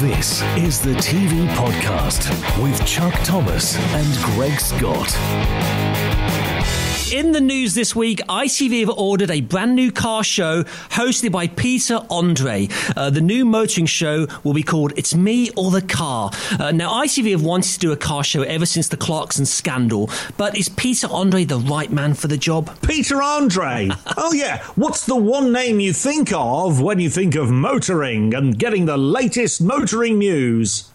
This is the TV podcast with Chuck Thomas and Greg Scott. In the news this week, ITV have ordered a brand new car show hosted by Peter Andre. Uh, the new motoring show will be called It's Me or the Car. Uh, now, ITV have wanted to do a car show ever since the Clarkson scandal, but is Peter Andre the right man for the job? Peter Andre. oh, yeah. What's the one name you think of when you think of motoring and getting the latest motoring news?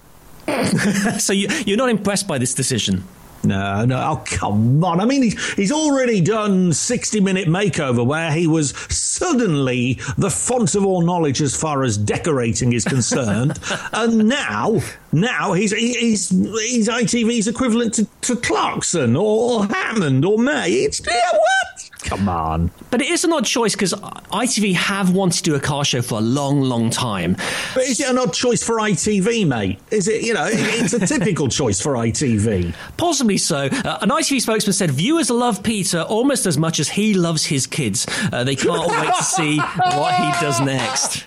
so you, you're not impressed by this decision? No, no. Oh, come on. I mean, he's, he's already done 60 Minute Makeover where he was suddenly the font of all knowledge as far as decorating is concerned. and now, now he's, he's, he's ITV's equivalent to, to Clarkson or Hammond or May. It's, yeah, what? Come on. But it is an odd choice because ITV have wanted to do a car show for a long, long time. But is it an odd choice for ITV, mate? Is it, you know, it's a typical choice for ITV. Possibly so. Uh, an ITV spokesman said viewers love Peter almost as much as he loves his kids. Uh, they can't wait to see what he does next.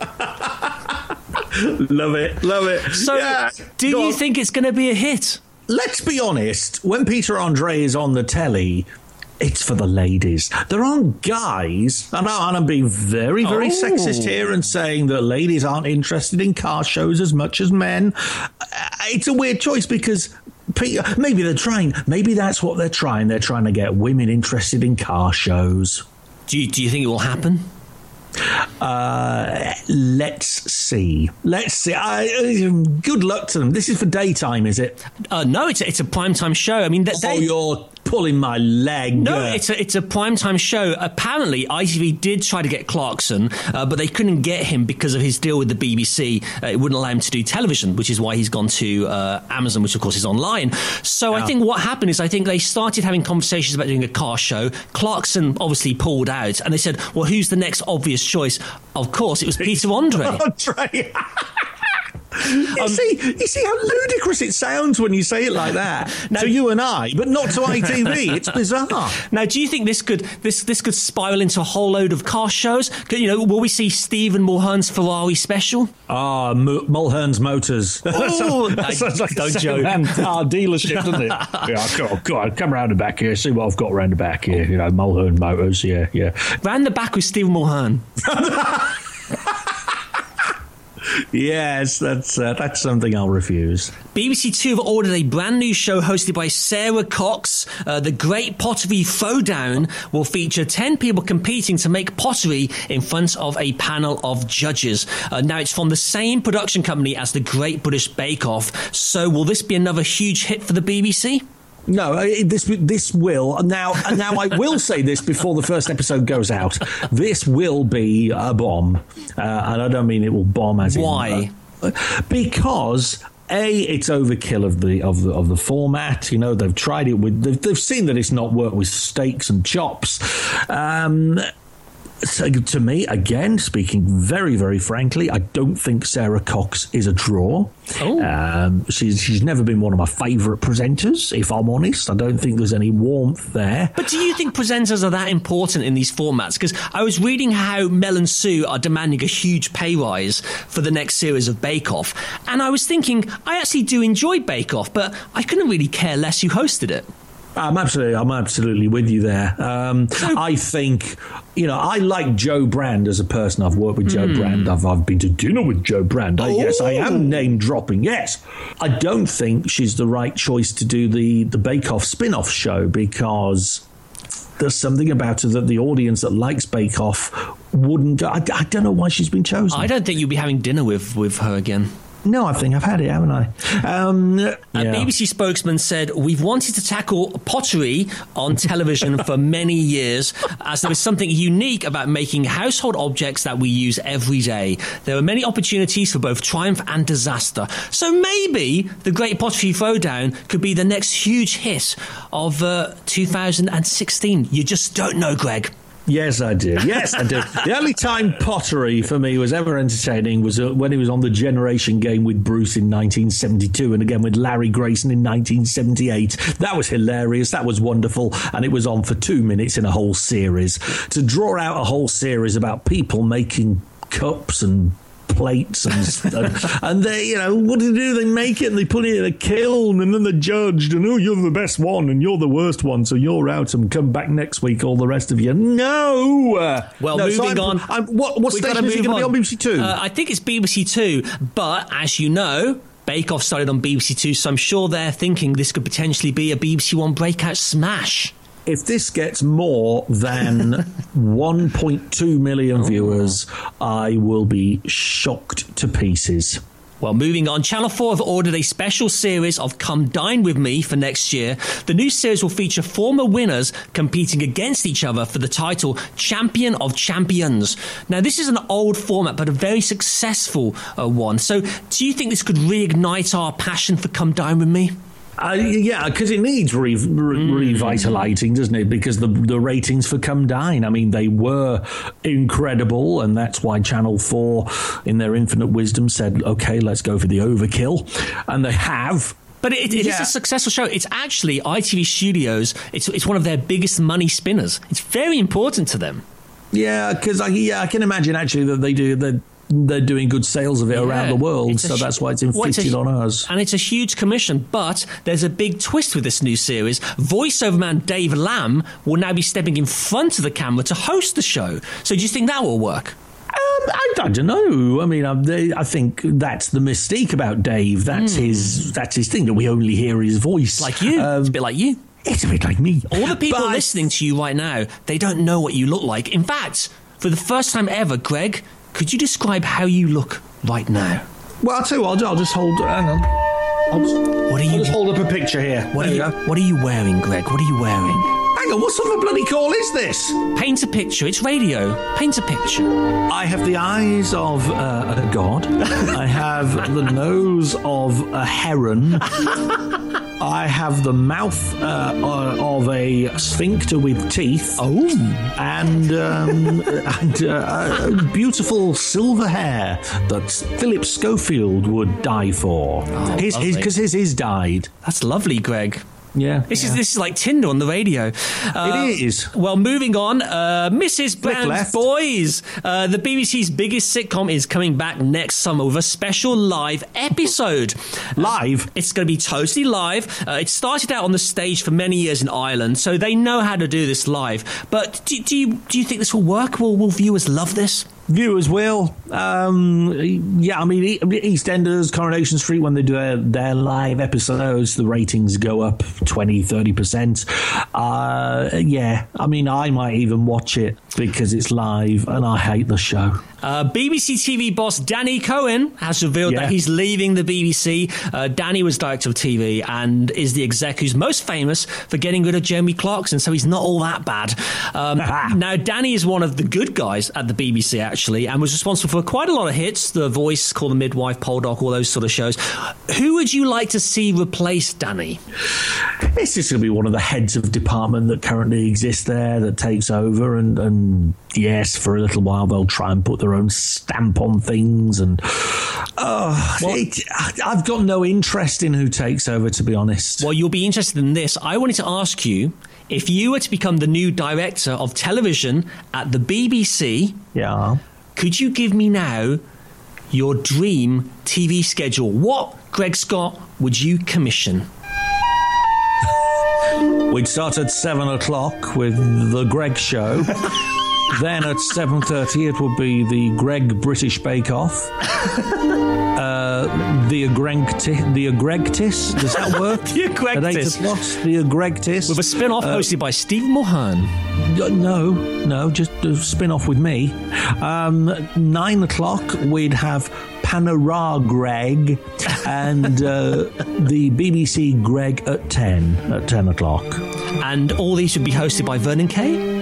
love it, love it. So, yeah. do Go you on. think it's going to be a hit? Let's be honest. When Peter Andre is on the telly, it's for the ladies. There aren't guys, and I'm being very, very oh. sexist here and saying that ladies aren't interested in car shows as much as men. It's a weird choice because maybe they're trying, maybe that's what they're trying. They're trying to get women interested in car shows. Do you, do you think it will happen? Uh, let's see. Let's see. Uh, good luck to them. This is for daytime, is it? Uh, no, it's a, it's a prime time show. I mean, they, oh, you're pulling my leg. No, it's a it's a primetime show. Apparently, ITV did try to get Clarkson, uh, but they couldn't get him because of his deal with the BBC. Uh, it wouldn't allow him to do television, which is why he's gone to uh, Amazon, which of course is online. So yeah. I think what happened is I think they started having conversations about doing a car show. Clarkson obviously pulled out, and they said, "Well, who's the next obvious choice?" Of course, it was Peter Andre. Andre. you um, see, you see how ludicrous it sounds when you say it like that now, to you and I, but not to ITV. It's bizarre. Now, do you think this could this this could spiral into a whole load of car shows? You know, will we see Stephen Mulhern's Ferrari special? Ah, M- Mulhern's Motors. Oh, sounds like don't joke. Car dealership, doesn't it? yeah, come, come on, come round the back here. See what I've got round the back here. You know, Mulhern Motors. Yeah, yeah. Round the back with Stephen Mulhern yes, that's uh, that's something I'll refuse. BBC Two have ordered a brand new show hosted by Sara Cox. Uh, the Great Pottery Throwdown will feature ten people competing to make pottery in front of a panel of judges. Uh, now, it's from the same production company as the Great British Bake Off. So, will this be another huge hit for the BBC? No, uh, this this will now. Now I will say this before the first episode goes out. This will be a bomb, uh, and I don't mean it will bomb as why. In, uh, because a it's overkill of the of the of the format. You know they've tried it with they've, they've seen that it's not worked with steaks and chops. Um, so to me, again, speaking very, very frankly, I don't think Sara Cox is a draw. Oh. Um, she's she's never been one of my favourite presenters. If I'm honest, I don't think there's any warmth there. But do you think presenters are that important in these formats? Because I was reading how Mel and Sue are demanding a huge pay rise for the next series of Bake Off, and I was thinking I actually do enjoy Bake Off, but I couldn't really care less who hosted it. I'm absolutely, I'm absolutely with you there. Um, I think, you know, I like Jo Brand as a person. I've worked with mm. Jo hmm. Brand. I've, I've been to dinner with Jo Brand. I, yes, I am name dropping. Yes, I don't think she's the right choice to do the the Bake Off spin off show because there's something about her that the audience that likes Bake Off wouldn't. I, I don't know why she's been chosen. I don't think you'll be having dinner with with her again. No, I think I've had it, haven't I? Um, yeah. A BBC spokesman said, We've wanted to tackle pottery on television for many years, as there is something unique about making household objects that we use every day. There are many opportunities for both triumph and disaster. So maybe the Great Pottery Throwdown could be the next huge hit of uh, 2016. You just don't know, Greg. Yes, I do. Yes, I do. the only time pottery for me was ever entertaining was uh, when he was on the Generation Game with Bruce in 1972 and again with Larry Grayson in 1978. That was hilarious. That was wonderful. And it was on for two minutes in a whole series. To draw out a whole series about people making cups and plates and, and, and they, you know, what do they do? They make it and they put it in a kiln and then they're judged and oh, you're the best one and you're the worst one, so you're out and come back next week, all the rest of you. No. Well, no, moving so I'm- on. I'm- what what station is it going to be on BBC Two? Uh, I think it's BBC Two, but as you know. Bake Off started on BBC Two, so I'm sure they're thinking this could potentially be a BBC One breakout smash. If this gets more than 1.2 million viewers, I will be shocked to pieces. Well, moving on, Channel 4 have ordered a special series of Come Dine With Me for next year. The new series will feature former winners competing against each other for the title Champion of Champions. Now, this is an old format, but a very successful uh, one. So, do you think this could reignite our passion for Come Dine With Me? Uh, yeah, because it needs re- re- revitalizing, doesn't it? Because the the ratings for Come Dine, I mean, they were incredible, and that's why Channel Four, in their infinite wisdom, said, "Okay, let's go for the overkill," and they have. But it, it is Yeah. a successful show. It's actually ITV Studios. It's it's one of their biggest money spinners. It's very important to them. Yeah, because I yeah I can imagine actually that they do they're, they're doing good sales of it around the world, so that's why it's well, inflicted a- on us. And it's a huge commission, but there's a big twist with this new series. Voiceover man Dave Lamb will now be stepping in front of the camera to host the show. So do you think that will work? Um, I, I don't know. I mean, I, I think that's the mystique about Dave. That's his. That's his thing that we only hear his voice. Like you. Um, it's a bit like you. it's a bit like me. All the people But listening to you right now, they don't know what you look like. In fact, for the first time ever, Greg, could you describe how you look right now? Well, I'll tell you what. I'll, do, I'll just hold. Hang on. I'll just, What are I'll you? just hold up a picture here. What are you? What are you wearing, Greg? What are you wearing? Hang on. What sort of a bloody call is this? Paint a picture. It's radio. Paint a picture. I have the eyes of uh, a god. I have the nose of a heron. I have the mouth uh, of a sphincter with teeth. Oh. and um, and uh, uh, beautiful silver hair that Philip Schofield would die for. his lovely. because his, his died. That's lovely, Greg. Yeah, This is this is like Tinder on the radio. Uh, It is. Well, moving on, uh, Mrs. Brown's. Boys. Uh, the BBC's biggest sitcom is coming back next summer with a special live episode. live. It's going to be totally live. Uh, it started out on the stage for many years in Ireland, so they know how to do this live. But do, do you do you think this will work? Will, will viewers love this? Viewers will. Um, yeah, I mean, EastEnders, Coronation Street, when they do their, their live episodes, the ratings go up 20, 30%. Uh, yeah, I mean, I might even watch it because it's live and I hate the show. Uh, BBC TV boss Danny Cohen has revealed Yeah. that he's leaving the BBC. Uh, Danny was director of TV and is the exec who's most famous for getting rid of Jeremy Clarkson, so he's not all that bad. Um, now, Danny is one of the good guys at the BBC, actually, and was responsible for quite a lot of hits The Voice, Call the Midwife, Poldark, all those sort of shows. Who would you like to see replace Danny? It's just going to be one of the heads of department that currently exists there that takes over, and, and yes, for a little while they'll try and put their own stamp on things. And oh, it, I've got no interest in who takes over, to be honest. Well, you'll be interested in this. I wanted to ask you if you were to become the new director of television at the BBC. Yeah. Could you give me now your dream TV schedule? What, Greg Scott, would you commission? We'd start at seven o'clock with the Greg Show. then at seven thirty, it would be the Greg British Bake Off. Uh, the Agregtis, the Agregtis, does that work? The Agregtis. the Agregtis. With a spin off hosted by Steve Mulhern. Uh, No, no, just a spin off with me. Um, nine o'clock, we'd have Panorama Greg and uh, the BBC Greg at 10, at 10 o'clock. And all these would be hosted by Vernon Kay.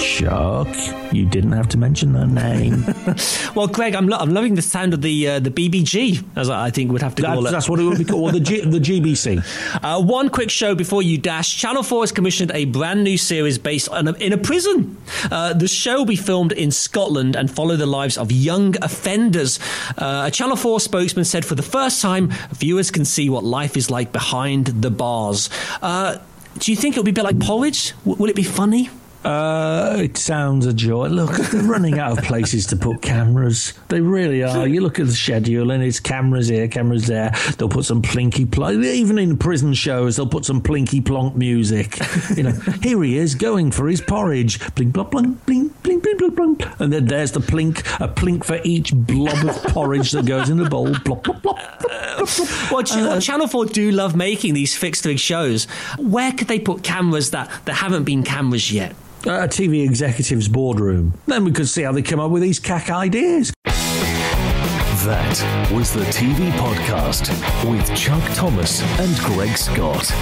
Chuck, you didn't have to mention that name. Well, Greg, I'm, lo- I'm loving the sound of the uh, the BBG, as I I think would have to call it. that's what it would be called. Well, the, G, the GBC. Uh, one quick show before you dash. Channel 4 has commissioned a brand new series based on a, in a prison. Uh, the show will be filmed in Scotland and follow the lives of young offenders. Uh, a Channel 4 spokesman said for the first time, viewers can see what life is like behind the bars. Uh, do you think it'll be a bit like Porridge? W- will it be funny? Uh, it sounds a joy. Look, they're running out of places to put cameras. They really are. You look at the schedule, and it's cameras here, cameras there. They'll put some plinky plonk. Even in prison shows, they'll put some plinky plonk music. You know, here he is going for his porridge. Blink, blop, blink, blink, blink, blink, blink, blink. And then there's the plink, a plink for each blob of porridge that goes in the bowl. Blop, blop, blop. blop. Well, Ch- well, Channel 4 do love making these fixed rig shows. Where could they put cameras that, that haven't been cameras yet? Uh, a TV executive's boardroom. Then we could see how they come up with these cack ideas. That was the TV podcast with Chuck Thomas and Greg Scott.